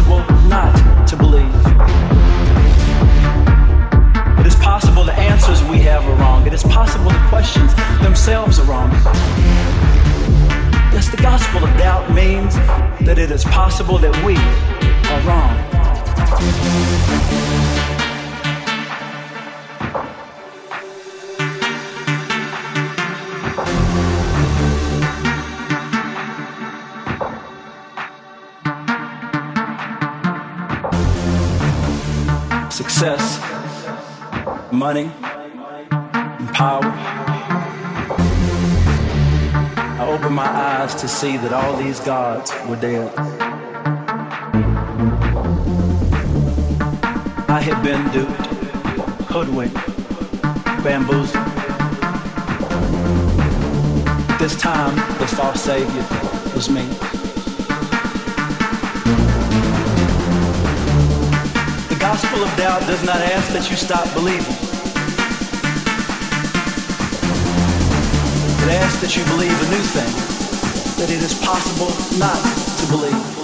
possible not to believe. It is possible the answers we have are wrong. It is possible the questions themselves are wrong. Yes, the gospel of doubt means that it is possible that we are wrong. See that all these gods were dead. I had been duped, hoodwinked, bamboozled. This time, the false savior was me. Gospel of doubt does not ask that you stop believing. It asks that you believe a new thing that it is possible not to believe.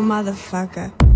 Motherfucker.